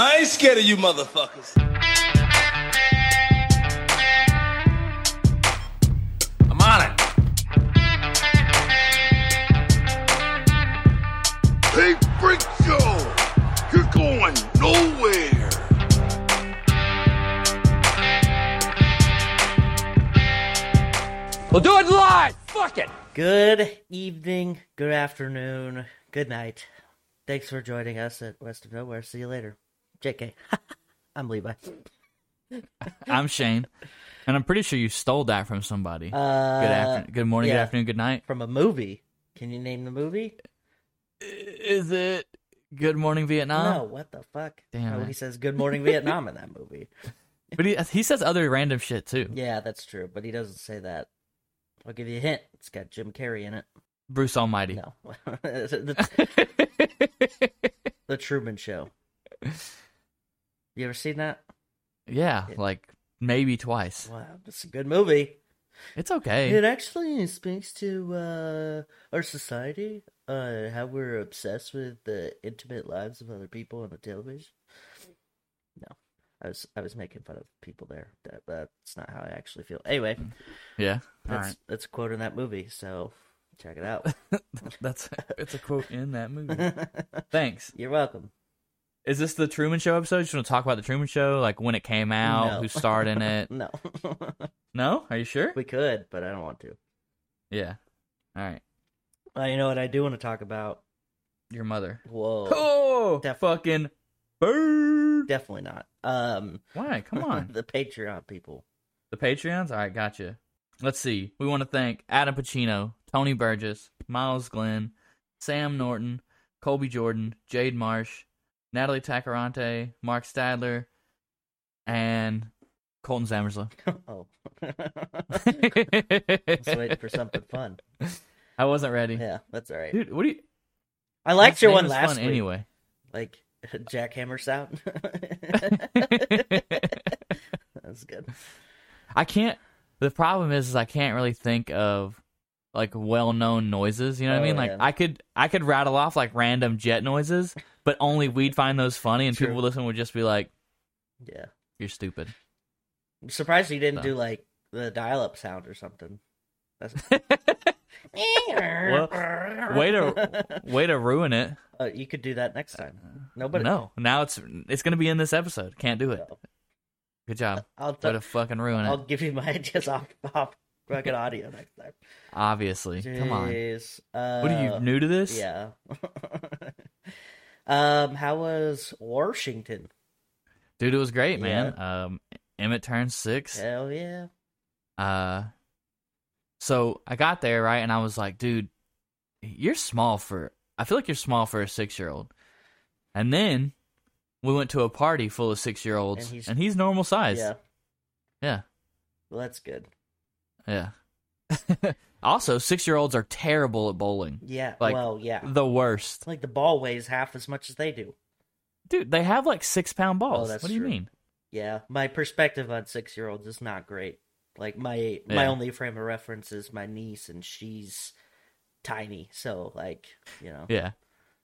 I ain't scared of you motherfuckers. I'm on it. Hey, Freak Show! You're going nowhere! We'll do it live. Fuck it. Good evening, good afternoon, good night. Thanks for joining us at West of Nowhere. See you later. JK. I'm Levi. I'm Shane, and I'm pretty sure you stole that from somebody. Uh, good afternoon, good morning, good afternoon, good night. From a movie. Can you name the movie? Is it Good Morning Vietnam? no, what the fuck? Damn Oh, he says Good Morning Vietnam in that movie. But he he says other random shit too. Yeah, that's true, but he doesn't say that. I'll give you a hint. It's got Jim Carrey in it. Bruce Almighty. No. the, the Truman Show. You ever seen that? yeah, Yeah. like maybe twice. Wow, it's a good movie. It's okay. It actually speaks to uh, our society, uh, how we're obsessed with the intimate lives of other people on the television. No, I was I was making fun of people there. That that's not how I actually feel. Anyway, yeah. That's right. that's a quote in that movie, so check it out. That's it's a quote in that movie. Thanks. You're welcome. Is this the Truman Show episode? You just want to talk about the Truman Show, like when it came out, No. who starred in it? No, No? Are you sure? we could, but I don't want to. Yeah. All right. Uh, you know what I do want to talk about? Your mother. Whoa, Oh, Def- fucking bird. definitely not. Um, Why? Come on. the Patreon people. The Patreons? All right, gotcha. Let's see. We want to thank Adam Pacino, Tony Burgess, Miles Glenn, Sam Norton, Colby Jordan, Jade Marsh, Natalie Tacarante, Mark Stadler, and Colton Zammerslow. oh, just waiting for something fun. I wasn't ready. Yeah, that's all right. Dude, what do you. I liked your one last fun week. anyway. Like jackhammer sound. That's good. I can't. The problem is, is I can't really think of like well-known noises. You know what I Oh, mean? Like yeah. I could, I could rattle off like random jet noises, but only we'd find those funny, and True. people listening would just be like, Yeah. "You're stupid." I'm surprised you didn't So. do like the dial-up sound or something. That's well, way to way to ruin it. Uh, you could do that next time. Nobody. no, now it's it's gonna be in this episode. Can't do it. No. Good job. I'll t- to fucking ruin I'll it. give you my ideas off off fucking audio next time. Obviously, come on. Jeez. Uh, What are you new to this? Yeah. um, how was Washington? dude. It was great, man. Um, Emmett turned six. Hell yeah. Uh, so I got there right, and I was like, dude, you're small for. I feel like you're small for a six year old. And then we went to a party full of six year olds, And he's- and he's normal size. Yeah. yeah, Well, that's good. Yeah. also, six year olds are terrible at bowling. Yeah. Like, well, yeah. The worst, Like the ball weighs half as much as they do. dude. They have like six pound balls. Oh, what do you mean? Yeah. My perspective on six year olds is not great. Like my my only frame of reference is my niece, and she's tiny. So like you know, Yeah,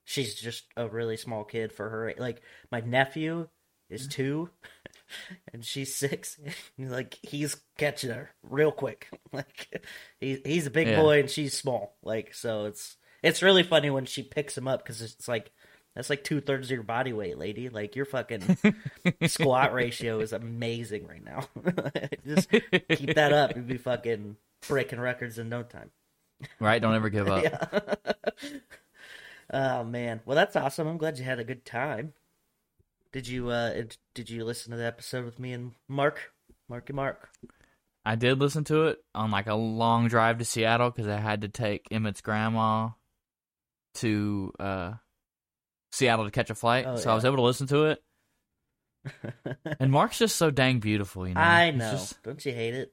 she's just a really small kid for her. Like my nephew Mm. is two, and she's six. like he's catching her real quick. Like he he's a big Yeah. boy and she's small. Like so, it's it's really funny when she picks him up because it's like that's like two thirds of your body weight, lady. Like your fucking squat ratio is amazing right now. Just keep that up. You'll be fucking breaking records in no time. right. Don't ever give up. Yeah. oh man. Well, that's awesome. I'm glad you had a good time. Did you uh did you listen to the episode with me and Mark? Marky Mark. I did listen to it on like a long drive to Seattle because I had to take Emmett's grandma to uh, Seattle to catch a flight, Oh, so I was able to listen to it. And Mark's just so dang beautiful, you know. I know. just- Don't you hate it?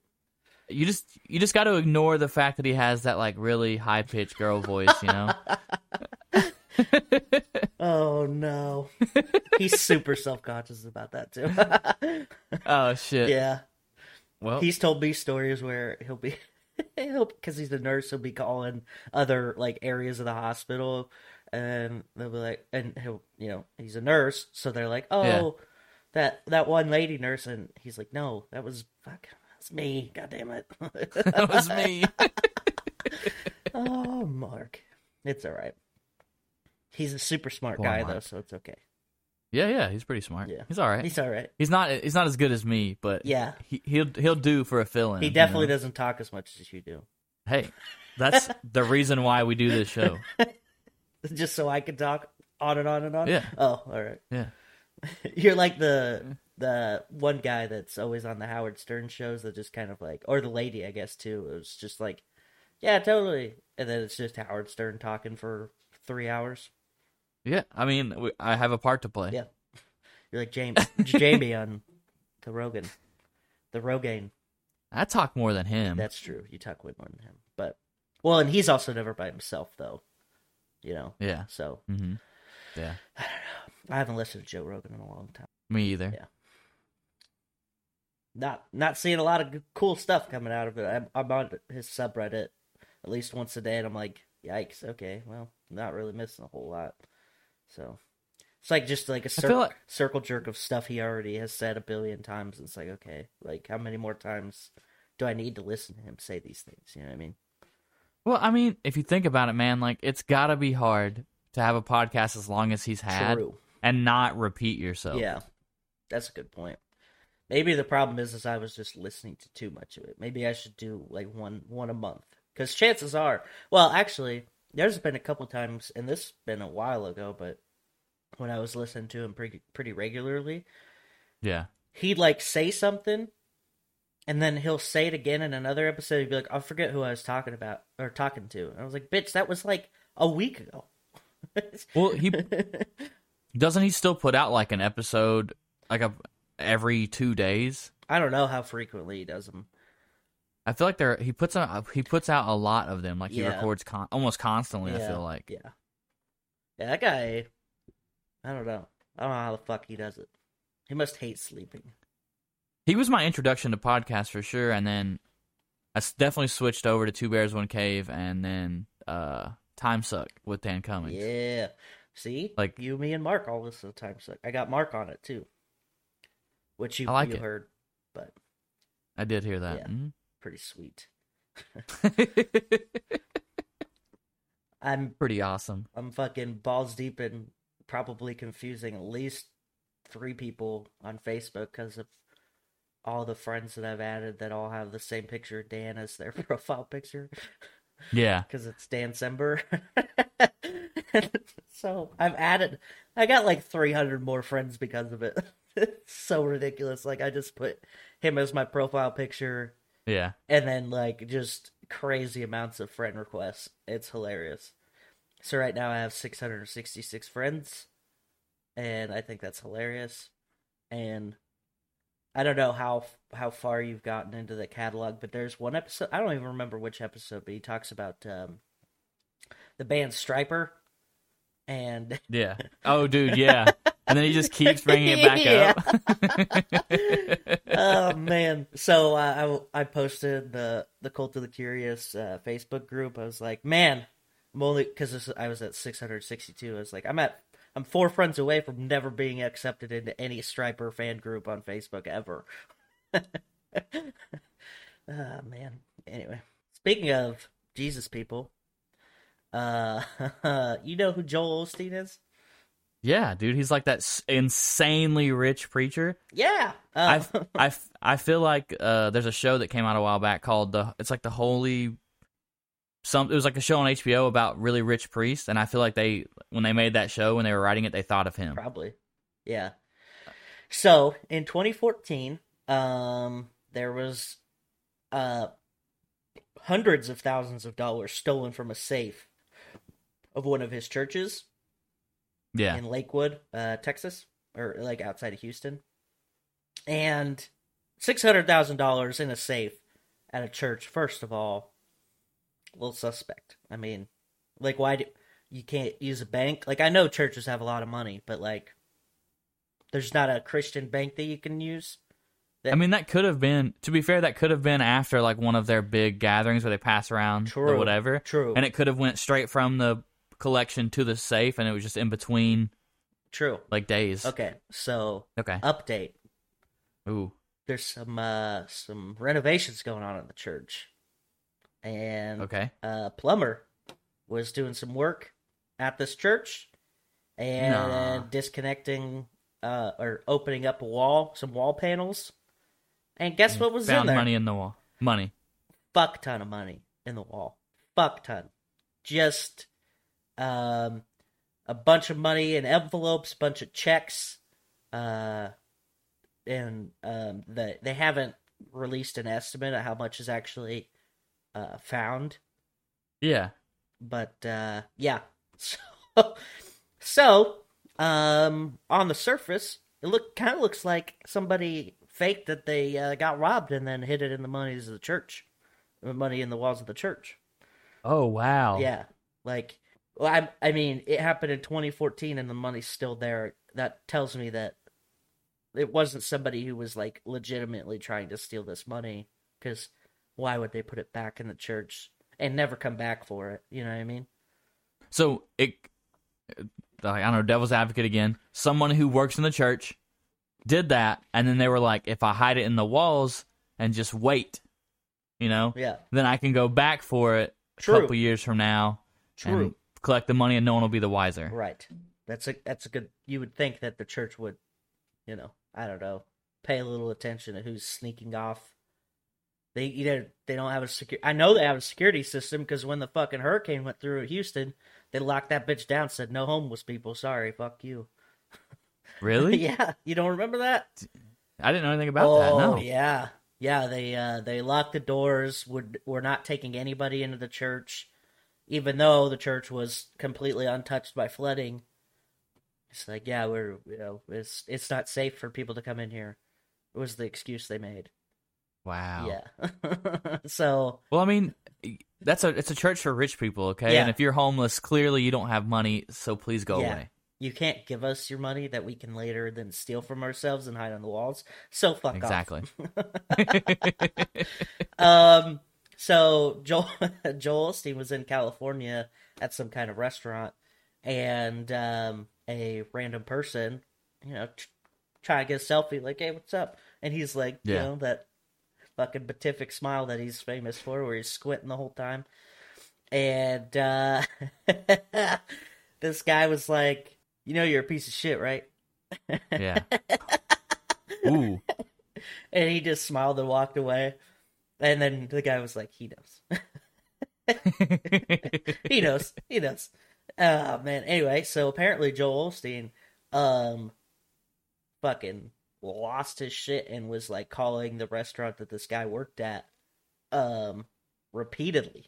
you just you just got to ignore the fact that he has that like really high pitched girl voice, you know. Oh no. He's super self conscious about that too. oh shit. yeah. Well, He's told me stories where he'll be he'll because he's a nurse, he'll be calling other like areas of the hospital and they'll be like, and he'll, you know, he's a nurse, so they're like, oh, Yeah. that that one lady nurse, and he's like, no, that was fuck, that's me. God damn it. that was me. oh, Mark, it's all right. He's a super smart Poor guy Mark. though, so it's okay. yeah, yeah, he's pretty smart. Yeah. He's all right. He's all right. He's not. He's not as good as me, but Yeah. he, he'll he'll do for a fill-in. He you definitely know? doesn't talk as much as you do. Hey, that's the reason why we do this show. Just so I can talk on and on and on. Yeah. Oh, all right. Yeah. You're like the the one guy that's always on the Howard Stern shows that just kind of like, or the lady, I guess too. It was just like, yeah, totally, and then it's just Howard Stern talking for three hours. Yeah, I mean, we, I have a part to play. Yeah. You're like James Jamie on the Rogan, the Rogaine. I talk more than him. That's true. You talk way more than him, but well, and he's also never by himself though. You know, yeah. so hmm Yeah. I don't know. I haven't listened to Joe Rogan in a long time. Me either. Yeah. Not not seeing a lot of cool stuff coming out of it. I'm, I'm on his subreddit at least once a day, and I'm like, yikes. Okay, well, not really missing a whole lot. So it's like just like a cir- like- circle jerk of stuff he already has said a billion times. It's like, okay, like how many more times do I need to listen to him say these things? You know what I mean? Well, I mean, if you think about it, man, like it's got to be hard to have a podcast as long as he's had True. and not repeat yourself. Yeah, that's a good point. Maybe the problem is, is I was just listening to too much of it. Maybe I should do like one one a month. Because chances are, well, actually, there's been a couple times, and this has been a while ago, but when I was listening to him pretty pretty regularly, Yeah. he'd like say something, and then he'll say it again in another episode. He'd be like, "I forget who I was talking about or talking to," and I was like, "Bitch, that was like a week ago." Well, he doesn't he still put out like an episode like a every two days. I don't know how frequently he does them. I feel like there he puts out he puts out a lot of them. Like he Yeah. records con- almost constantly. I Yeah, feel like Yeah. Yeah, that guy I don't know. I don't know how the fuck he does it. He must hate sleeping. he was my introduction to podcasts for sure. And then I s- definitely switched over to Two Bears One Cave and then uh Time Suck with Dan Cummins. Yeah. See? Like- you, me, and Mark all listen to Time Suck. I got Mark on it too. Which you, I like you it. heard, but I did hear that. Yeah. Mhm. Pretty sweet. I'm Pretty awesome. I'm fucking balls deep and probably confusing at least three people on Facebook because of all the friends that I've added that all have the same picture of Dan as their profile picture Yeah. because it's Dan Sember. so I've added, I got like 300 more friends because of it. it's so ridiculous. Like I just put him as my profile picture Yeah. and then like just crazy amounts of friend requests. It's hilarious. So right now I have 666 friends, and I think that's hilarious. And I don't know how how far you've gotten into the catalog, but there's one episode I don't even remember which episode, but he talks about um, the band Stryper, and Yeah. Oh, dude. Yeah. and then he just keeps bringing it back up. oh man. So uh, I, I posted the the cult of the curious uh, facebook group. I was like man i'm only because i was at 662 i was like i'm at i'm four friends away from never being accepted into any Stryper fan group on facebook ever. Oh man. Anyway speaking of jesus people uh you know who joel osteen is yeah, dude. He's like that s- insanely rich preacher. yeah I, I, I, I feel like uh, there's a show that came out a while back called the it's like the Holy some it was like a show on HBO about really rich priests and I feel like they when they made that show when they were writing it they thought of him. Probably. Yeah. So in 2014, um, there was uh hundreds of thousands of dollars stolen from a safe of one of his churches Yeah. in Lakewood, uh, Texas, or like outside of Houston, and six hundred thousand dollars in a safe at a church. First of all, a little suspect. I mean, like, why do you can't use a bank? Like, I know churches have a lot of money, but like, there's not a Christian bank that you can use. I mean that could have been to be fair that could have been after like one of their big gatherings where they pass around True. the whatever. True. And it could have went straight from the collection to the safe, and it was just in between True. like days. Okay, so Okay. update. Ooh. There's some uh some renovations going on in the church, and Okay. uh, plumber was doing some work at this church and Nah. disconnecting uh, or opening up a wall, some wall panels. And guess what was in Found there? money in the wall. Money. Fuck ton of money in the wall. Fuck ton. Just um, a bunch of money in envelopes, bunch of checks. Uh, and um, the, they haven't released an estimate of how much is actually uh, found Yeah. but uh yeah so so um on the surface it look kind of looks like somebody faked that they uh, got robbed and then hid it in the monies of the church the money in the walls of the church Oh wow. yeah like well, I, I mean it happened in 2014 and the money's still there. That tells me that it wasn't somebody who was like legitimately trying to steal this money because why would they put it back in the church and never come back for it? You know what i mean? So it, uh, I don't know, devil's advocate again. Someone who works in the church did that, and then they were like, if I hide it in the walls and just wait, you know, yeah. Then I can go back for it a couple years from now. True. Collect the money, and no one will be the wiser. Right. That's a that's a good. You would think that the church would, you know, I don't know, pay a little attention to who's sneaking off. They either they don't have a secure. I know they have a security system because when the fucking hurricane went through Houston, they locked that bitch down. Said no homeless people. Sorry, fuck you. Really? yeah, you don't remember that? I didn't know anything about oh that. No. yeah, yeah. They uh they locked the doors. Would were not taking anybody into the church, even though the church was completely untouched by flooding. It's like yeah, we're you know it's it's not safe for people to come in here. It was the excuse they made. Wow. Yeah. so Well, I mean, that's a it's a church for rich people, okay? Yeah. And if you're homeless, clearly you don't have money, so please go Yeah. away. you can't give us your money that we can later then steal from ourselves and hide on the walls. So fuck off. Exactly. Um. So Joel Joel Osteen was in California at some kind of restaurant, and um, a random person, you know, t- try to get a selfie, like, "Hey, what's up?" And he's like, you Yeah. know, that fucking beatific smile that he's famous for, where he's squinting the whole time. And uh, this guy was like, "You know, you're a piece of shit, right?" yeah. Ooh. And he just smiled and walked away. And then the guy was like, "He knows." he knows. He knows. Oh man. Anyway, so apparently Joel Osteen, um, fucking lost his shit and was like calling the restaurant that this guy worked at, um, repeatedly,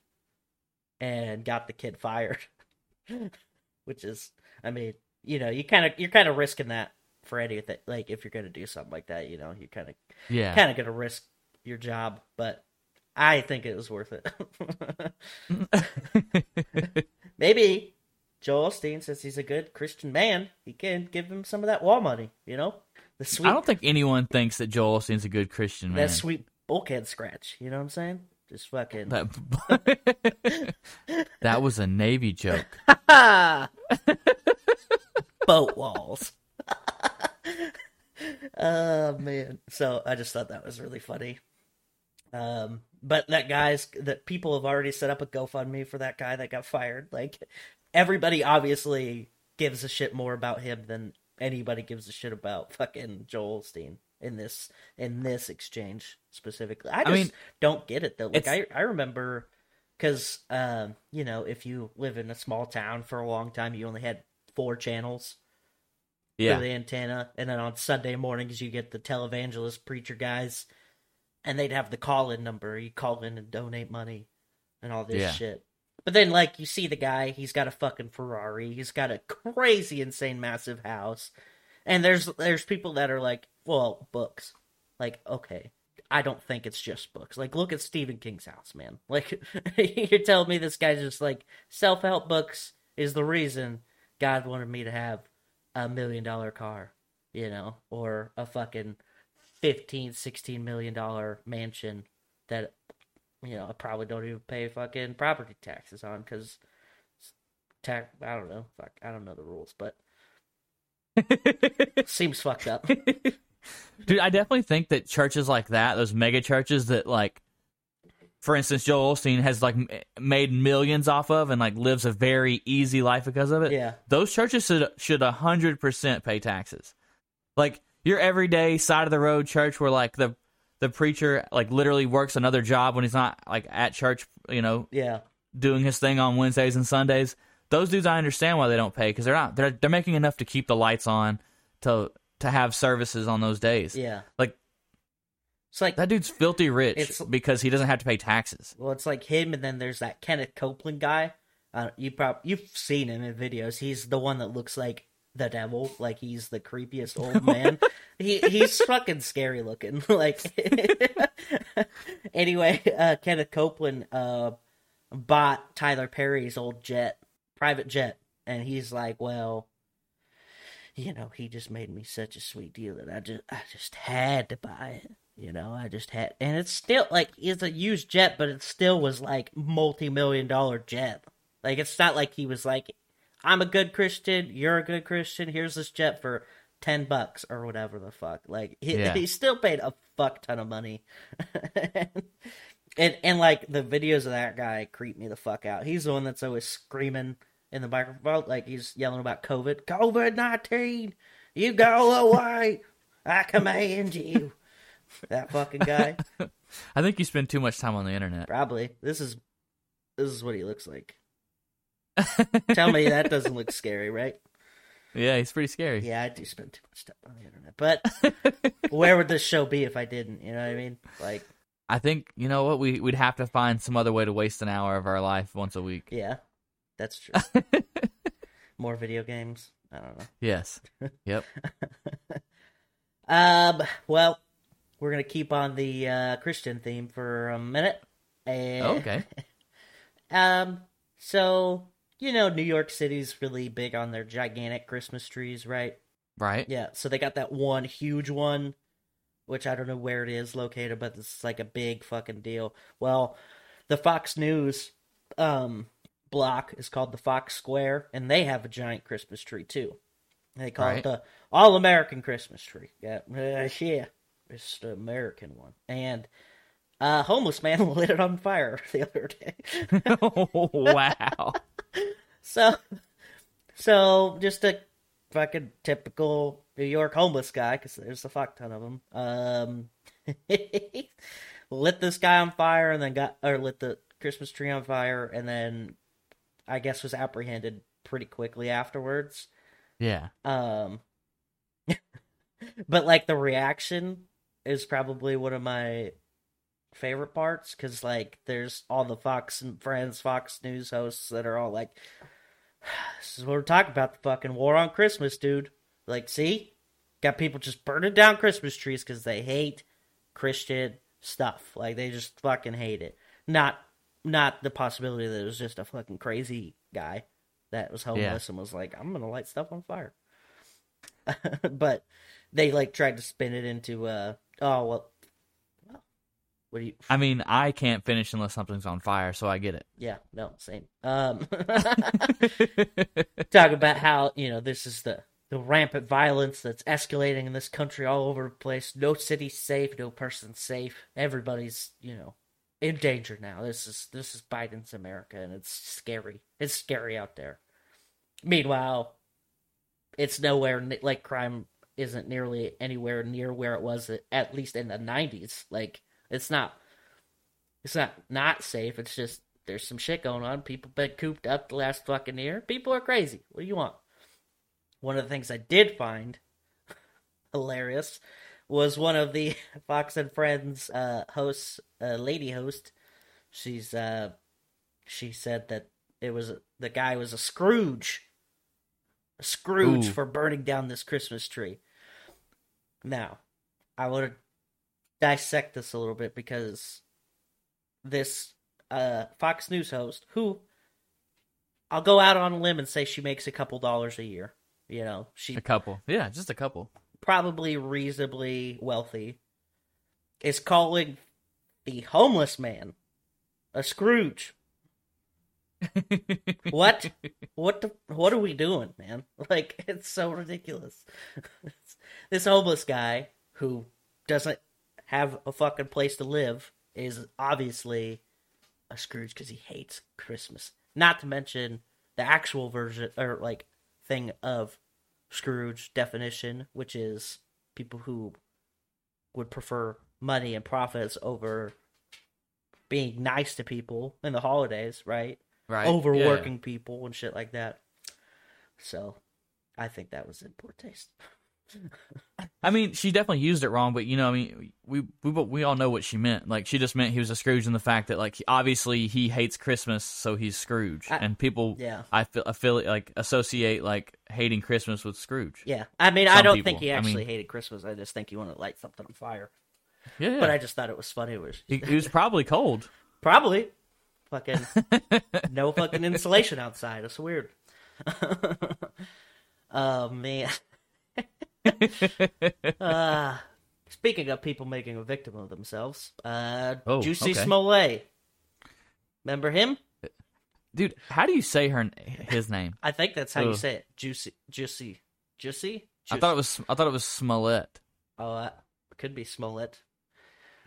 and got the kid fired. Which is, I mean, you know, you kind of you're kind of risking that for anything. Like if you're gonna do something like that, you know, you kind of yeah. kind of gonna risk your job, but I think it was worth it. Maybe Joel Osteen, since he's a good Christian man, he can give him some of that wall money. You know, the sweet, I don't think anyone thinks that Joel Osteen's a good Christian man. that sweet bulkhead scratch. You know what I'm saying? Just fucking. That, that was a Navy joke. boat walls. oh man! So I just thought that was really funny. Um, but that guy's that people have already set up a GoFundMe for that guy that got fired. Like everybody obviously gives a shit more about him than anybody gives a shit about fucking Joel Stein in this in this exchange specifically. I just mean, don't get it though. Like I I remember because um, you know if you live in a small town for a long time, you only had four channels Yeah. for the antenna, and then on Sunday mornings you get the televangelist preacher guys, and they'd have the call in number. You call in and donate money, and all this Yeah. shit. But then, like, you see the guy, he's got a fucking Ferrari, he's got a crazy, insane, massive house, and there's there's people that are like, well, books, like, okay. I don't think it's just books. Like, look at Stephen King's house, man. Like, you're telling me this guy's just like self help books is the reason God wanted me to have a million dollar car, you know, or a fucking 15, 16 million dollar mansion that, you know, I probably don't even pay fucking property taxes on because tax. I don't know. Fuck, I don't know the rules, but seems fucked up. Dude, I definitely think that churches like that, those mega churches that like for instance, Joel Osteen has like made millions off of and like lives a very easy life because of it. Yeah. Those churches should should a hundred percent pay taxes. Like your everyday side of the road church where like the the preacher like literally works another job when he's not like at church, you know, Yeah, doing his thing on Wednesdays and Sundays. Those dudes, I understand why they don't pay because they're not they're they're making enough to keep the lights on to to have services on those days. yeah. Like It's like that dude's filthy rich because he doesn't have to pay taxes. well, it's like him, and then there's that Kenneth Copeland guy. Uh, you prob you've seen him in videos. He's the one that looks like the devil. Like he's the creepiest old man. he he's fucking scary looking. like anyway, uh, Kenneth Copeland uh, bought Tyler Perry's old jet, private jet, and he's like, well. You know, he just made me such a sweet deal that I just I just had to buy it. You know, I just had, and it's still like it's a used jet, but it still was like multi-million dollar jet. Like it's not like he was like, "I'm a good Christian, you're a good Christian. Here's this jet for ten bucks or whatever the fuck." Like he, Yeah. he still paid a fuck ton of money, and and like the videos of that guy creep me the fuck out. He's the one that's always screaming in the microphone, like he's yelling about COVID, COVID nineteen. You go away. I command you. That fucking guy. I think you spend too much time on the internet. Probably. This is this is what he looks like. Tell me that doesn't look scary, right? Yeah, he's pretty scary. Yeah, I do spend too much time on the internet. But where would this show be if I didn't? You know what I mean? Like, I think you know what we we'd have to find some other way to waste an hour of our life once a week. yeah, that's true. More video games. I don't know. Yes. Yep. Um. Well, we're gonna keep on the uh, Christian theme for a minute. And, Oh, okay. Um. So you know, New York City's really big on their gigantic Christmas trees, right? Right. Yeah. So they got that one huge one, which I don't know where it is located, but it's like a big fucking deal. Well, the Fox News um block is called the Fox Square, and they have a giant Christmas tree too. They call Right. it the All American Christmas Tree. Yeah, uh, yeah, it's the American one. And a homeless man lit it on fire the other day. wow. So, so just a fucking typical New York homeless guy, because there's a fuck ton of them. Um, lit this guy on fire, and then got or lit the Christmas tree on fire, and then I guess was apprehended pretty quickly afterwards. Yeah. Um, but like the reaction is probably one of my favorite parts because like there's all the Fox and Friends, Fox News hosts that are all like, "This is what we're talking about the fucking war on Christmas, dude." Like, see, got people just burning down Christmas trees because they hate Christian stuff. Like they just fucking hate it. Not not the possibility that it was just a fucking crazy guy that was homeless and was like, I'm gonna light stuff on fire. but they like tried to spin it into uh oh well what do you I mean, I can't finish unless something's on fire, so I get it. yeah, no, same. Um talk about how, you know, this is the the rampant violence that's escalating in this country all over the place. No city's safe, no person's safe. Everybody's, you know, in danger now. This is this is Biden's America and it's scary. It's scary out there. Meanwhile, it's nowhere like crime isn't nearly anywhere near where it was at, at least in the 90s. Like it's not it's not not safe. It's just there's some shit going on. People been cooped up the last fucking year. People are crazy. What do you want? One of the things I did find hilarious was one of the Fox and Friends uh, hosts, uh, lady host. She's uh, she said that it was the guy was a Scrooge, a Scrooge Ooh. for burning down this Christmas tree. Now, I would dissect this a little bit because this uh, Fox News host, who I'll go out on a limb and say she makes a couple dollars a year. You know, she A couple. Yeah, just a couple. probably reasonably wealthy, is calling the homeless man a Scrooge. What? what the? What are we doing, man? Like it's so ridiculous. this homeless guy who doesn't have a fucking place to live is obviously a Scrooge because he hates Christmas. Not to mention the actual version or like thing of Scrooge definition, which is people who would prefer money and profits over being nice to people in the holidays, right? Right. Yeah, Overworking people and shit like that. So, I think that was in poor taste. I mean, she definitely used it wrong, but you know, I mean, we we we all know what she meant. Like, she just meant he was a Scrooge in the fact that, like, obviously he hates Christmas, so he's Scrooge, I- and people, yeah. I feel, I feel like associate like hating Christmas with Scrooge. Yeah, I mean, I don't people. think he I actually mean- hated Christmas. I just think he wanted to light something on fire. Yeah, But I just thought it was funny. It was he, he was probably cold. probably fucking no fucking insulation outside. It's weird. oh man. Uh, speaking of people making a victim of themselves, uh, Oh, Juicy okay. Smollett. Remember him? Dude, how do you say her his name? I think that's how you say it. Juicy, Juicy, Juicy. I thought it was I thought it was Smollett. Oh, uh, could be Smollett.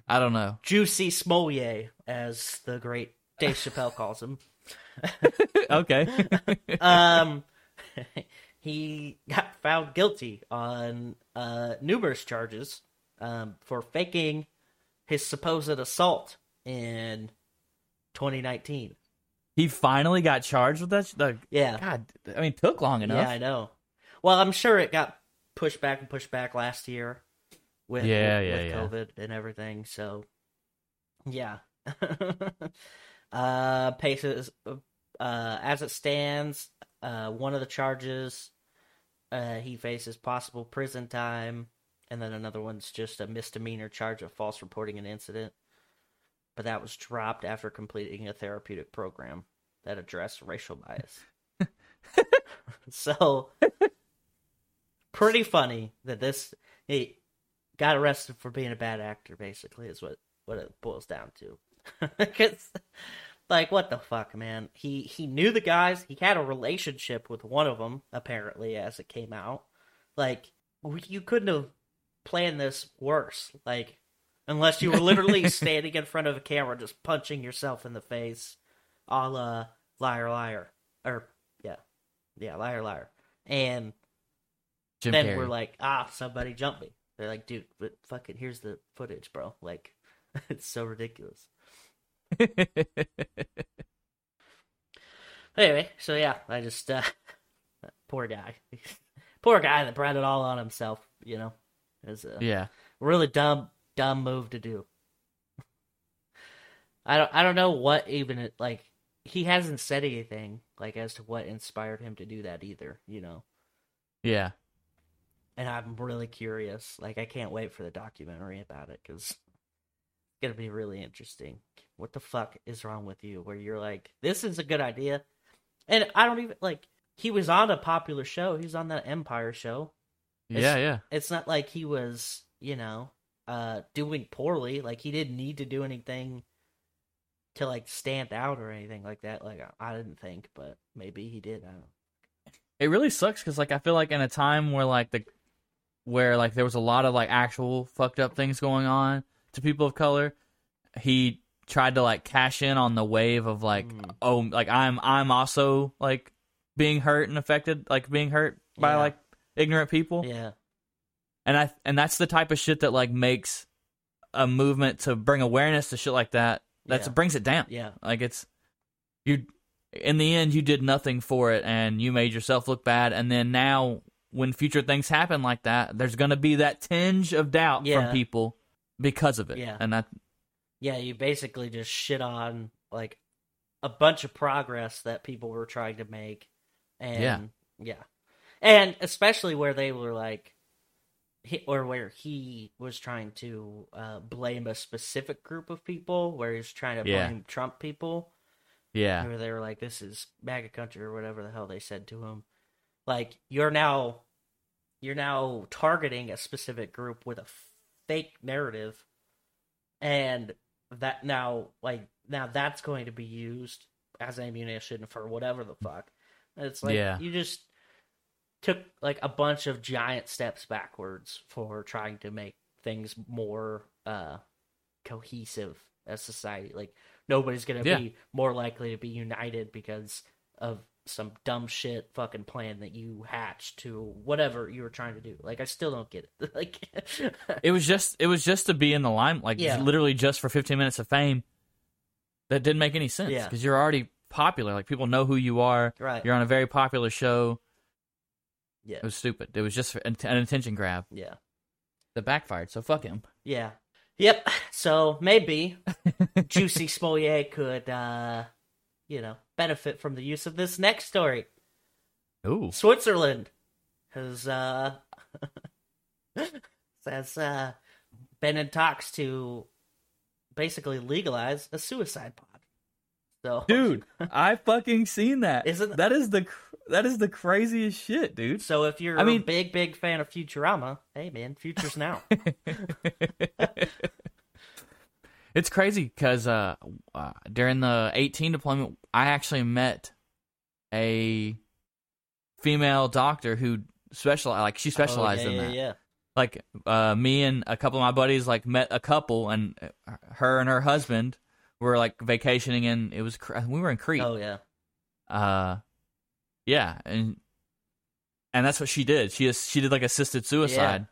I don't know. Juicy Smollett, as the great Dave Chappelle calls him. okay. Um, he got found guilty on uh, numerous charges um, for faking his supposed assault in 2019. he finally got charged with that. sh- The, Yeah, God, I mean, it took long enough. yeah, I know. Well, I'm sure it got pushed back and pushed back last year with Yeah, with, yeah, with yeah. COVID and everything. So, yeah. uh, Paces, uh, as it stands, uh, one of the charges, uh, he faces possible prison time, and then another one's just a misdemeanor charge of false reporting an incident. But that was dropped after completing a therapeutic program that addressed racial bias. so, pretty funny that this he got arrested for being a bad actor. Basically, is what what it boils down to. 'Cause, like, what the fuck, man? He he knew the guys. He had a relationship with one of them, apparently, as it came out. Like, you couldn't have planned this worse. Like, unless you were literally standing in front of a camera, just punching yourself in the face, a la liar, liar, or yeah, yeah, liar, liar, and Jim then Carrey. we're like, ah, somebody jump me. They're like, dude, but fucking, here's the footage, bro. Like, it's so ridiculous. Anyway, so yeah, I just, uh, poor guy. poor guy that brought it all on himself, you know? Was a yeah. really dumb, dumb move to do. I don't, I don't know what even, it, like, he hasn't said anything, like, as to what inspired him to do that either, you know? Yeah. and I'm really curious. Like, I can't wait for the documentary about it because gonna be really interesting. What the fuck is wrong with you? Where you're like, this is a good idea, and I don't even like. He was on a popular show. He was on that Empire show. It's- Yeah, yeah. It's not like he was, you know, uh, doing poorly. Like he didn't need to do anything to like stand out or anything like that. Like I didn't think, but maybe he did. I don't. know. It really sucks because like I feel like in a time where like the where like there was a lot of like actual fucked up things going on to people of color, he tried to like cash in on the wave of like Mm. oh like I'm I'm also like being hurt and affected like being hurt by like ignorant people. Yeah. and I and that's the type of shit that like makes a movement to bring awareness to shit like that. That Yeah. brings it down. Yeah. Like it's you. In the end, you did nothing for it, and you made yourself look bad. And then now, when future things happen like that, there's gonna be that tinge of doubt Yeah. from people because of it. Yeah. and that yeah, you basically just shit on like a bunch of progress that people were trying to make, and Yeah. yeah, and especially where they were like, he, or where he was trying to uh, blame a specific group of people, where he's trying to Yeah. blame Trump people, yeah, where they were like, "This is MAGA country" or whatever the hell they said to him. Like you're now, you're now targeting a specific group with a fake narrative, and that now, like now, that's going to be used as ammunition for whatever the fuck. And it's like Yeah. you just took like a bunch of giant steps backwards for trying to make things more uh cohesive as society. Like nobody's gonna Yeah. be more likely to be united because of some dumb shit fucking plan that you hatched to whatever you were trying to do. Like I still don't get it. like It was just it was just to be in the lime, like Yeah. literally just for 15 minutes of fame. That didn't make any sense Yeah. because you're already popular. Like people know who you are. Right. You're on a very popular show. yeah. It was stupid. It was just an an attention grab Yeah. that backfired. So fuck him. Yeah. Yep. So maybe Juicy Smollett could, uh, you know, benefit from the use of this next story. Ooh. Switzerland has, uh, has, uh, been in talks to basically legalize a suicide pod. So, Dude, I fucking seen that. Isn't- that is the that is the craziest shit, dude. so if you're I mean- a big, big fan of Futurama, hey man, future's now. it's crazy because uh, uh, during the 18 deployment, I actually met a female doctor who specialized, like she specialized Oh, yeah, in yeah, that. Yeah. yeah. Like uh, me and a couple of my buddies like met a couple, and uh, her and her husband were like vacationing, and it was we were in Crete. Oh yeah. Uh, yeah, and and that's what she did. She is she did like assisted suicide,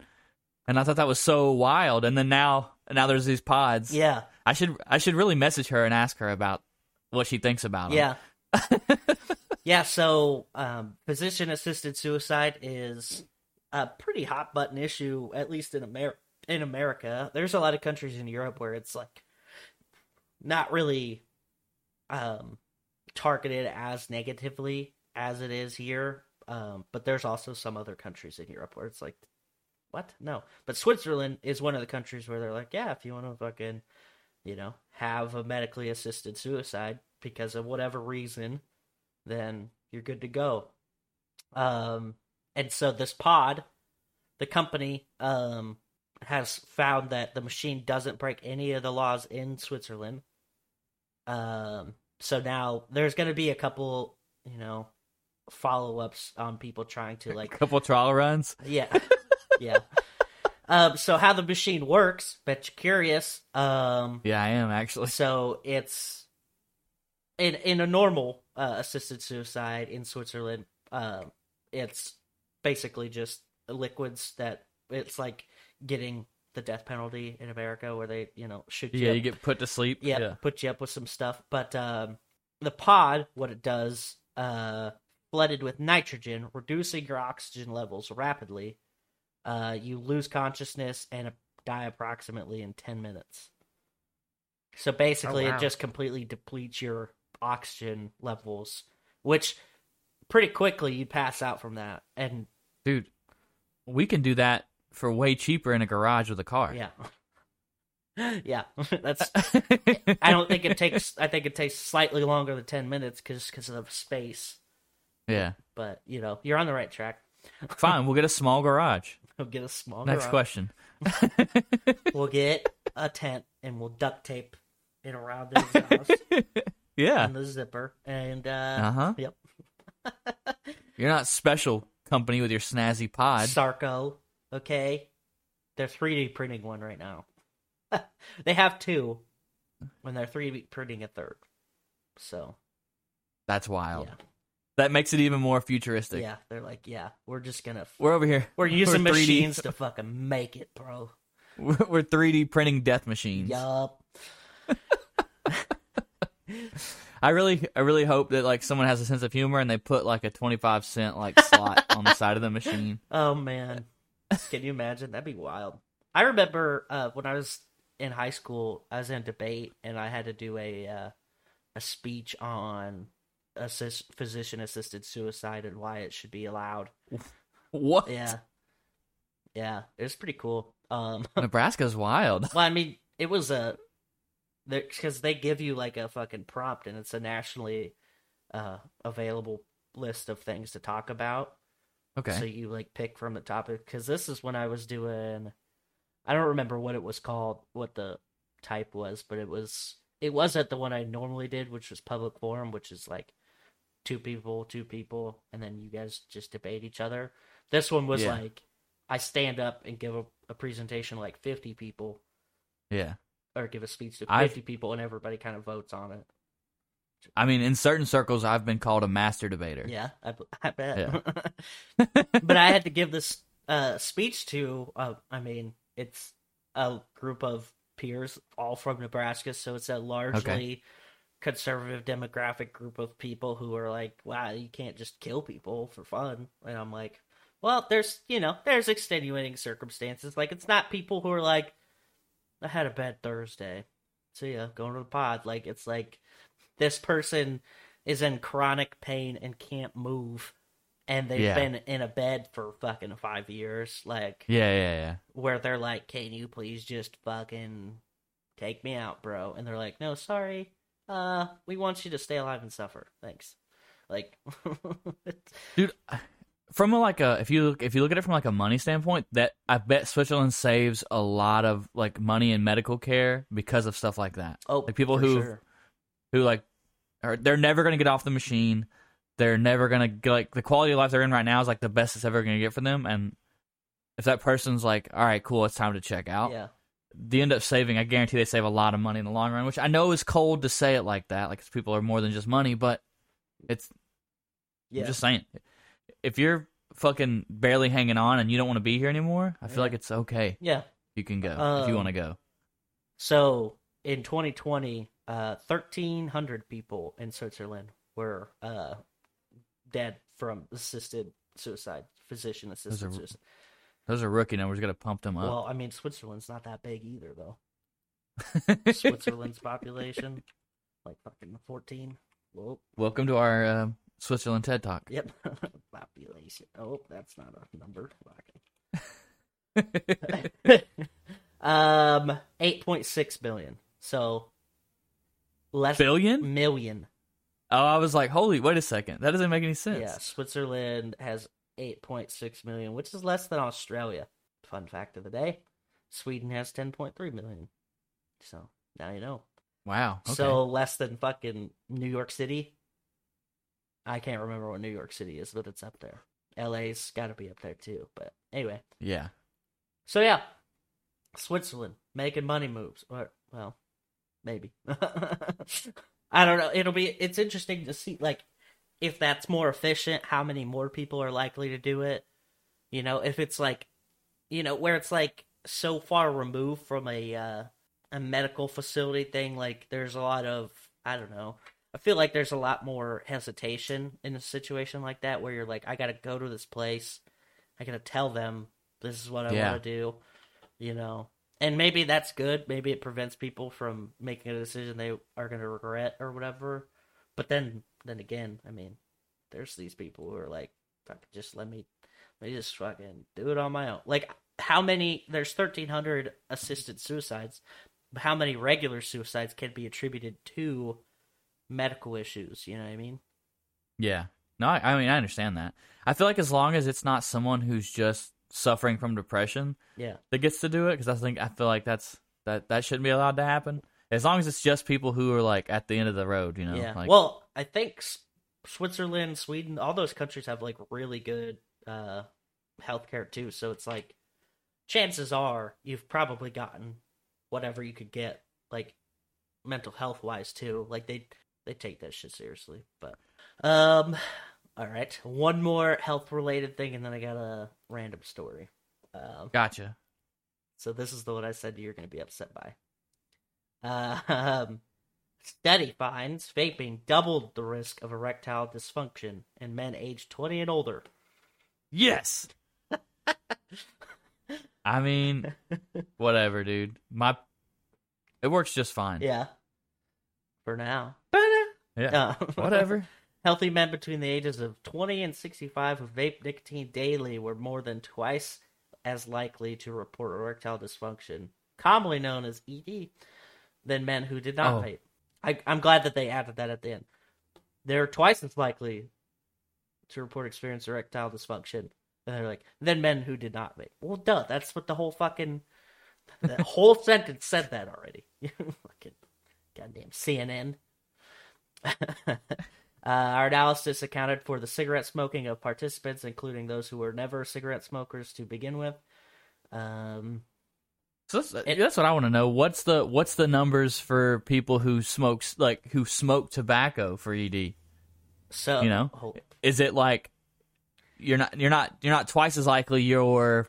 and I thought that was so wild. And then now now there's these pods. Yeah. I should I should really message her and ask her about what she thinks about them. Yeah. yeah, so um, physician assisted suicide is a pretty hot button issue, at least in Amer- in America. There's a lot of countries in Europe where it's like not really um, targeted as negatively as it is here. Um, but there's also some other countries in Europe where it's like, what? No. But Switzerland is one of the countries where they're like, yeah, if you want to fucking, you know, have a medically assisted suicide because of whatever reason, then you're good to go. Um, and so this pod, the company, um, has found that the machine doesn't break any of the laws in Switzerland. Um, so now there's going to be a couple, you know, follow ups on people trying to like a couple trial runs. yeah. yeah. Um, so how the machine works, bet you're curious. Um, Yeah, I am actually. so it's in in a normal uh, assisted suicide in Switzerland. Um, it's basically just liquids that it's like getting the death penalty in America, where they you know shoot you Yeah, up you get put to sleep. yeah, yeah. put you up with some stuff. But um, the pod, what it does, uh, flooded with nitrogen, reducing your oxygen levels rapidly. Uh, you lose consciousness and die approximately in ten minutes. So basically, Oh, wow. it just completely depletes your oxygen levels, which pretty quickly you pass out from that. And dude. We can do that for way cheaper in a garage with a car. yeah, yeah, that's I don't think it takes. I think it takes slightly longer than ten minutes because of space. yeah. But you know, you're on the right track. Fine, we'll get a small garage. We'll get a small. Next garage. question. We'll get a tent and we'll duct tape it around the exhaust Yeah. and the zipper. And uh, Uh-huh. yep, You're not special company with your snazzy pod. Sarco. Okay, they're 3D printing one right now. they have two, when they're 3D printing a third. So That's wild. yeah, That makes it even more futuristic. yeah, they're like, yeah, we're just gonna We're over here. We're using 3D. machines to fucking make it, bro. We're we're 3D printing death machines. Yup. I really, I really hope that like someone has a sense of humor and they put like a 25 cent like slot on the side of the machine. Oh man, can you imagine? That'd be wild. I remember uh, when I was in high school, I was in debate and I had to do a uh, a speech on assist, physician assisted suicide and why it should be allowed. What? Yeah, yeah, it was pretty cool. Um, Nebraska's wild. well, I mean, it was a because they give you like a fucking prompt and it's a nationally uh, available list of things to talk about. Okay. So you like pick from the topic because this is when I was doing. I don't remember what it was called, what the type was, but it was it wasn't the one I normally did, which was public forum, which is like two people, two people, and then you guys just debate each other. This one was Yeah. like I stand up and give a, a presentation to like fifty people, Yeah. or give a speech to I've- fifty people, and everybody kind of votes on it. I mean, in certain circles, I've been called a master debater. Yeah, I bet. but I had to give this uh, speech to. Uh, I mean, it's a group of peers, all from Nebraska, so it's a largely conservative demographic group of people who are like, "Wow, you can't just kill people for fun." And I'm like, "Well, there's you know, there's extenuating circumstances. Like, it's not people who are like, I had a bad Thursday, so yeah, going to the pod. Like, it's like this person." Is in chronic pain and can't move and they've Yeah. been in a bed for fucking five years, like Yeah, yeah, yeah. where they're like, "Can you please just fucking take me out, bro?" And they're like, "No, sorry. Uh, we want you to stay alive and suffer. Thanks." Like, dude from a, like a if you look if you look at it from like a money standpoint that i bet switzerland saves a lot of like money in medical care because of stuff like that oh, like people for who sure. who like are they're never going to get off the machine they're never to get, like the quality of life they're in right now is like the best it's ever going to get for them and if that person's like all right cool it's time to check out yeah, they end up saving i guarantee they save a lot of money in the long run which i know is cold to say it like that like people are more than just money but it's yeah, I'm just saying, if you're fucking barely hanging on and you don't want to be here anymore, I feel Yeah. like it's okay. yeah. You can go if Um, you want to go. So in 2020, uh, 1,300 people in Switzerland were uh dead from assisted suicide, physician assisted suicide. Those are rookie numbers. Got to pump them up. Well, I mean, Switzerland's not that big either, though. Switzerland's population, like fucking 14. Whoa. Welcome to our uh, Switzerland TED Talk. Yep. population. Oh, that's not a number. um, 8.6 billion. So less Billion? Oh, I was like, holy, wait a second. That doesn't make any sense. Yeah, Switzerland has 8.6 million, which is less than Australia. Fun fact of the day. Sweden has 10.3 million. So, now you know. Wow. Okay. So less than fucking New York City. I can't remember what New York City is, but it's up there. LA's got to be up there too. But anyway, yeah. so yeah, Switzerland making money moves. Or well, maybe. I don't know. It'll be. It's interesting to see like if that's more efficient. How many more people are likely to do it? You know, if it's like, you know, where it's like so far removed from a uh, a medical facility thing. Like there's a lot of I don't know. I feel like there's a lot more hesitation in a situation like that where you're like, I gotta go to this place. I gotta tell them this is what I Yeah. want to do. You know, and maybe that's good. Maybe it prevents people from making a decision they are gonna regret or whatever. But then, then again, I mean, there's these people who are like, fuck, just let me, let me just fucking do it on my own. Like, how many? There's 1,300 assisted suicides. How many regular suicides can be attributed to medical issues? You know what I mean? Yeah. No, I, I mean, I understand that. I feel like as long as it's not someone who's just suffering from depression Yeah. that gets to do it, because I think I feel like that's that that shouldn't be allowed to happen. As long as it's just people who are like at the end of the road, you know. yeah. Like, well, I think S- Switzerland, Sweden, all those countries have like really good uh healthcare too. So it's like chances are you've probably gotten whatever you could get, like mental health wise too. Like they they take that shit seriously. But um, all right, one more health related thing, and then I got a random story. Um, gotcha. so this is the one I said you're going to be upset by. Uh, um, study finds vaping doubled the risk of erectile dysfunction in men aged 20 and older. Yes. I mean, whatever, dude. My it works just fine. Yeah. For now. Yeah. Uh, Whatever. Healthy men between the ages of 20 and 65 who vape nicotine daily were more than twice as likely to report erectile dysfunction, commonly known as ED, than men who did not Oh. vape. I, I'm glad that they added that at the end. They're twice as likely to report experience erectile dysfunction. And they're like, than men who did not vape. Well, duh, that's what the whole fucking, the whole sentence said that already. fucking goddamn CNN. uh, our analysis accounted for the cigarette smoking of participants, including those who were never cigarette smokers to begin with. Um, So that's, that's what I want to know. What's the what's the numbers for people who smokes like who smoke tobacco for ED? so You know? hold- Is it like you're not you're not you're not twice as likely you're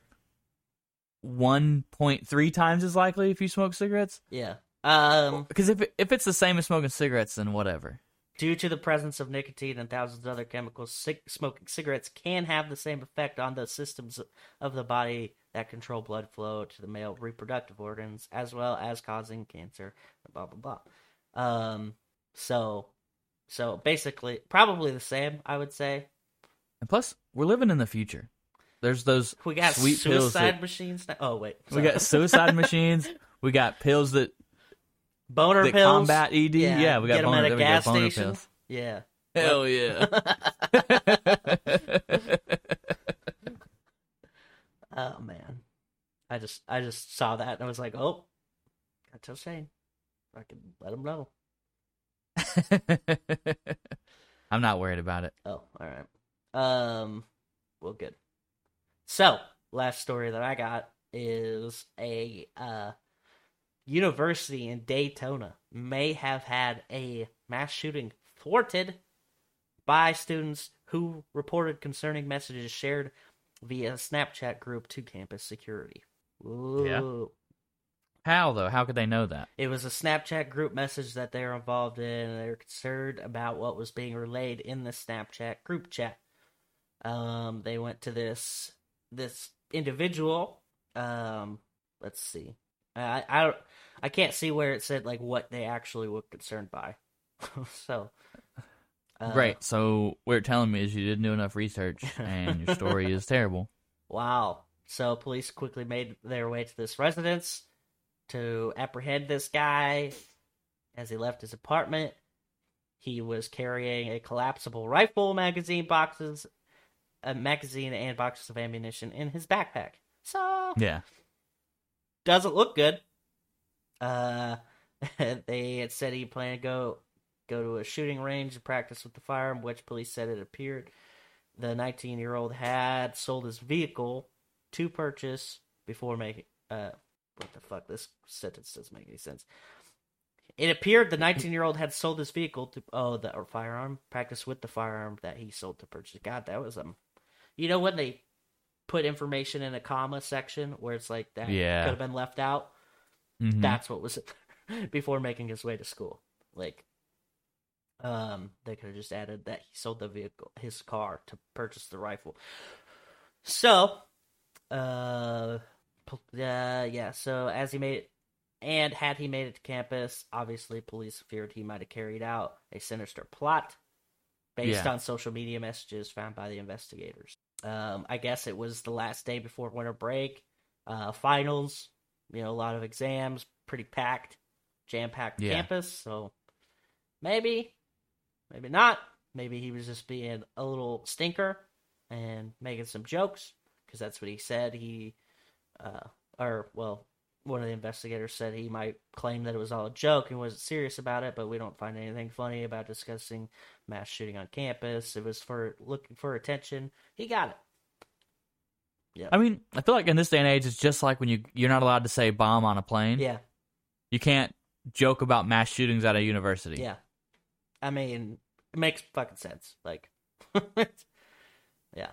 1.3 times as likely if you smoke cigarettes? yeah. Um, Because if if it's the same as smoking cigarettes, then whatever. Due to the presence of nicotine and thousands of other chemicals, cig- smoking cigarettes can have the same effect on the systems of the body that control blood flow to the male reproductive organs, as well as causing cancer. Blah blah blah. Um, so, so basically, probably the same. I would say And plus, we're living in the future. There's those we got sweet pills suicide that, machines. Now. Oh wait, we got suicide machines. We got pills that boner that pills. combat ED. Yeah, we got get them boner, at a gas boner station. pills. Yeah. Hell yeah. Oh man, I just I just saw that and I was like, oh, gotta tell Shane, I can let him know. I'm not worried about it. Oh, all right. Um, well, good. So, last story that I got is a uh university in Daytona may have had a mass shooting thwarted by students who reported concerning messages shared via Snapchat group to campus security. Ooh. How though? How could they know that? It was a Snapchat group message that they were involved in, and they were concerned about what was being relayed in the Snapchat group chat. Um, they went to this this individual. Um, let's see. I I don't I can't see where it said like what they actually were concerned by. so, uh, Great. So what you're telling me is you didn't do enough research, and your story is terrible. Wow. So police quickly made their way to this residence to apprehend this guy as he left his apartment. He was carrying a collapsible rifle, magazine boxes, a magazine and boxes of ammunition in his backpack. So Yeah. doesn't look good. Uh, they had said he planned to go go to a shooting range and practice with the firearm, which police said it appeared the 19 year old had sold his vehicle to purchase before making. Uh, what the fuck? This sentence doesn't make any sense. It appeared the 19 year old had sold his vehicle to oh the or firearm practice with the firearm that he sold to purchase. God, that was um, you know when they put information in a comma section where it's like that Yeah. could have been left out. Mhm. That's what was before making his way to school. Like, um, they could have just added that he sold the vehicle, his car, to purchase the rifle. So, uh, uh, yeah. So as he made it, and had he made it to campus, obviously police feared he might have carried out a sinister plot based Yeah. on social media messages found by the investigators. Um, I guess it was the last day before winter break, uh, finals. You know, a lot of exams, pretty packed, jam packed Yeah. campus. So maybe, maybe not. Maybe he was just being a little stinker and making some jokes because that's what he said. He, uh, or well, one of the investigators said he might claim that it was all a joke and wasn't serious about it, but we don't find anything funny about discussing mass shooting on campus. It was for looking for attention. He got it. Yeah. I mean, I feel like in this day and age, it's just like when you you're not allowed to say bomb on a plane. Yeah, You can't joke about mass shootings at a university. yeah. I mean, it makes fucking sense. Like, yeah,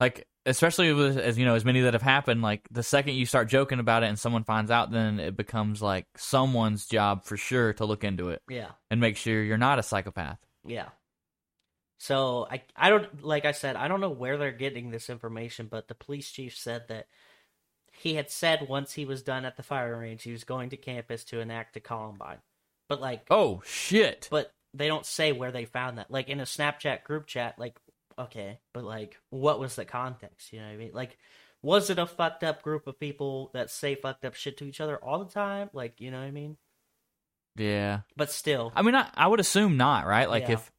Like especially with as you know as many that have happened. Like the second you start joking about it and someone finds out, then it becomes like someone's job for sure to look into it yeah. and make sure you're not a psychopath. Yeah. So I I don't like I said I don't know where they're getting this information, but the police chief said that he had said once he was done at the fire range he was going to campus to enact a Columbine. But like Oh shit! but they don't say where they found that. Like in a Snapchat group chat, like okay, but like what was the context? You know what I mean? Like was it a fucked up group of people that say fucked up shit to each other all the time? Like, you know what I mean? yeah. But still, I mean, I, I would assume not, right? Like Yeah. if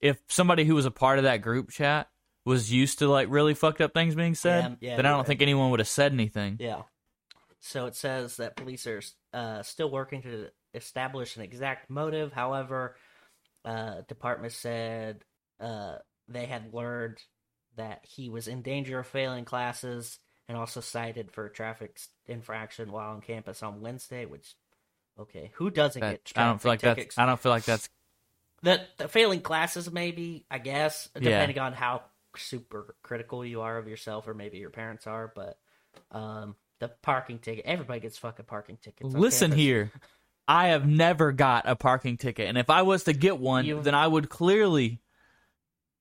if somebody who was a part of that group chat was used to like really fucked up things being said, Yeah, yeah, then I don't right. think anyone would have said anything. Yeah. So it says that police are uh, still working to establish an exact motive. However, uh, department said uh, they had learned that he was in danger of failing classes and also cited for a traffic infraction while on campus on Wednesday. Which, okay, who doesn't That- get? I don't feel like traffic that's. tickets? I don't feel like that's. the, the failing classes maybe i guess Yeah. depending on how super critical you are of yourself or maybe your parents are but um the parking ticket everybody gets fucking parking tickets Listen campus. here. I have never got a parking ticket, and if I was to get one, You- then I would clearly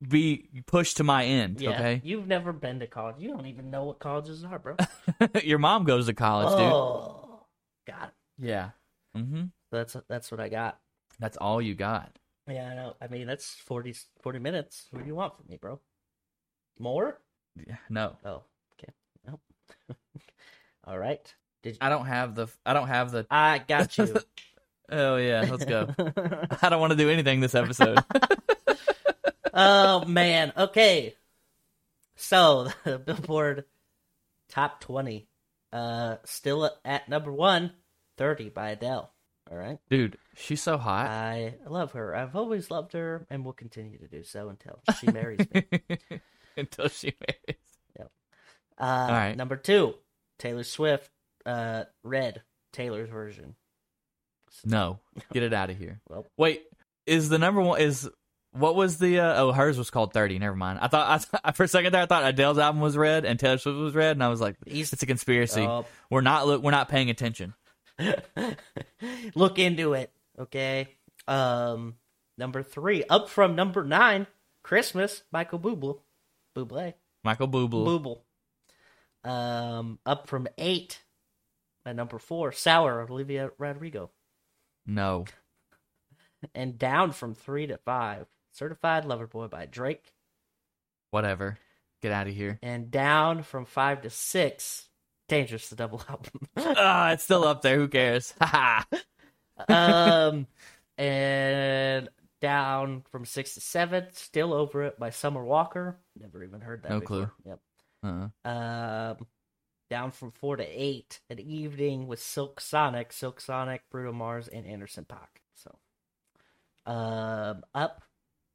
be pushed to my end. yeah Okay, you've never been to college you don't even know what colleges are bro your mom goes to college, dude. oh got it Yeah. Mm-hmm. that's that's what i got That's all you got. yeah i know i mean that's 40 40 minutes what do you want from me bro more Yeah, No, oh okay nope all right did you I don't have the. I don't have the. i got you Oh yeah, let's go. I don't want to do anything this episode. Oh man. Okay. So the Billboard Top 20, uh, still at number one, 30 by Adele. All right. Dude, she's so hot. I love her. I've always loved her, and will continue to do so until she marries me. Until she marries. Yep. Uh, right. Number two, Taylor Swift, uh, Red, Taylor's version. No, get it out of here. Well. Wait, is the number one is what was the? Uh, oh, hers was called Thirty. Never mind. I thought I, for a second there I thought Adele's album was red and Taylor Swift was red, and I was like, He's- it's a conspiracy. Oh. We're not look. We're not paying attention. Look into it, okay? Um, number three, up from number nine, Christmas, Michael Bublé. Bublé. Michael Bublé. Booble. Um, up from eight at number four, Sour, Olivia Rodrigo. No. And down from three to five, Certified Lover Boy by Drake. Whatever. Get out of here. And down from five to six, Dangerous the double album. Ah, it's still up there. Who cares? Ha um, and down from six to seven, Still Over It by Summer Walker. Never even heard that. No before. clue. Yep. Uh-huh. Um, down from four to eight, an evening with Silk Sonic, Silk Sonic, Bruno Mars, and Anderson Paak. So, um, up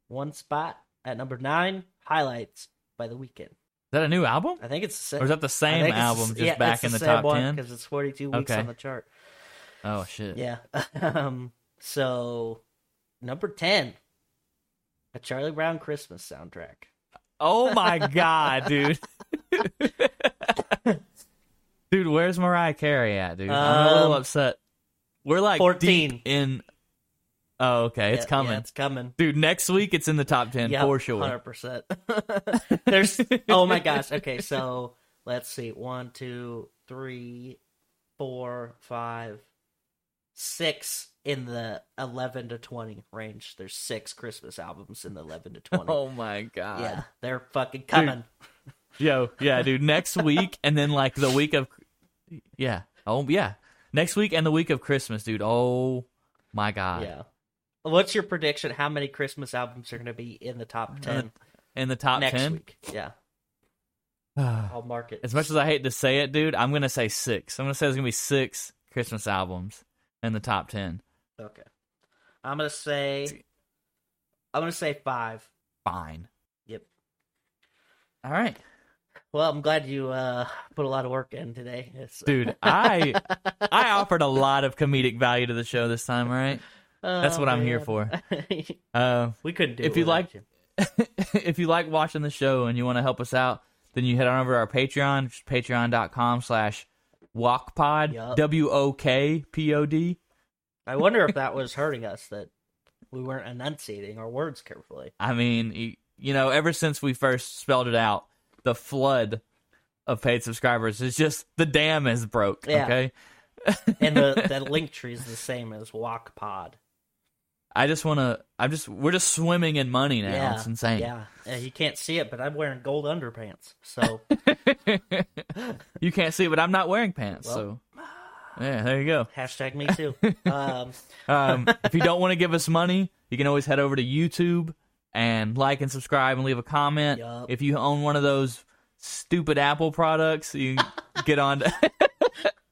one spot at number nine, Highlights by The Weeknd. Is that a new album? I think it's the same. Or is that the same album, just back in the top ten? because it's forty-two weeks Okay. on the chart. Oh shit. Yeah. um. So, number ten, a Charlie Brown Christmas soundtrack. Oh my god, dude. dude, where's Mariah Carey at, dude? I'm a little Um, upset. We're like 14. deep in. Oh, okay, it's Yeah, coming, Yeah, it's coming. dude. Next week, it's in the top ten Yeah, for sure. Hundred percent. There's. Oh my gosh. Okay, so let's see. One, two, three, four, five, six in the eleven to twenty range. There's six Christmas albums in the eleven to twenty. Oh my god. yeah, they're fucking coming. Yo, yeah, dude. Next week, and then like the week of, yeah. Oh yeah. Next week and the week of Christmas, dude. Oh my god. Yeah. What's your prediction? How many Christmas albums are going to be in the top ten In the top next ten. week? Yeah, I'll mark it. As much as I hate to say it, dude, I'm gonna say six. I'm gonna say there's gonna be six Christmas albums in the top ten. Okay. I'm gonna say. I'm gonna say five. Fine. Yep. All right, Well, I'm glad you uh, put a lot of work in today. It's, dude. I I offered a lot of comedic value to the show this time. All right. That's Oh, what I'm here for. Uh, we couldn't do If it you like- if you like watching the show and you want to help us out, then you head on over to our Patreon, which is patreon.com slash wokpod, Yup. W O K P O D. I wonder if that was hurting us that we weren't enunciating our words carefully. I mean, you, you know, ever since we first spelled it out, the flood of paid subscribers is just the dam is broke. Yeah. Okay. And the the link tree is the same as Wok Pod. I just want to, I'm just, we're just swimming in money now. yeah, It's insane. Yeah, Uh, you can't see it, but I'm wearing gold underpants. So You can't see it, but I'm not wearing pants. Well. so, yeah, there you go. hashtag me too. Um, Um, if you don't want to give us money, you can always head over to YouTube and like and subscribe and leave a comment. Yup. If you own one of those stupid Apple products, you get on. To,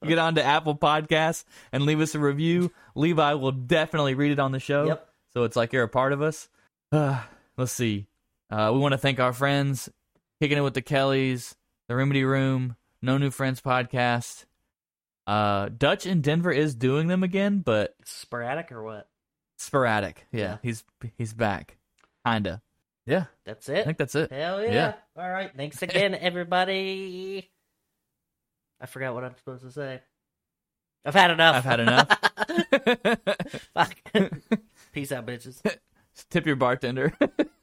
get on to Apple Podcasts and leave us a review. Levi will definitely read it on the show. Yep. So it's like you're a part of us. Uh, let's see. Uh, we want to thank our friends, Kicking It with the Kellys, The Remedy Room, No New Friends Podcast. Uh, Dutch in Denver is doing them again, but Sporadic or what? sporadic. Yeah, Yeah. he's he's back, kinda. Yeah, That's it. I think that's it. Hell yeah. Yeah. All right. Thanks again, everybody. I forgot what I'm supposed to say. I've had enough. I've had enough. Fuck. Peace out, bitches. Tip your bartender.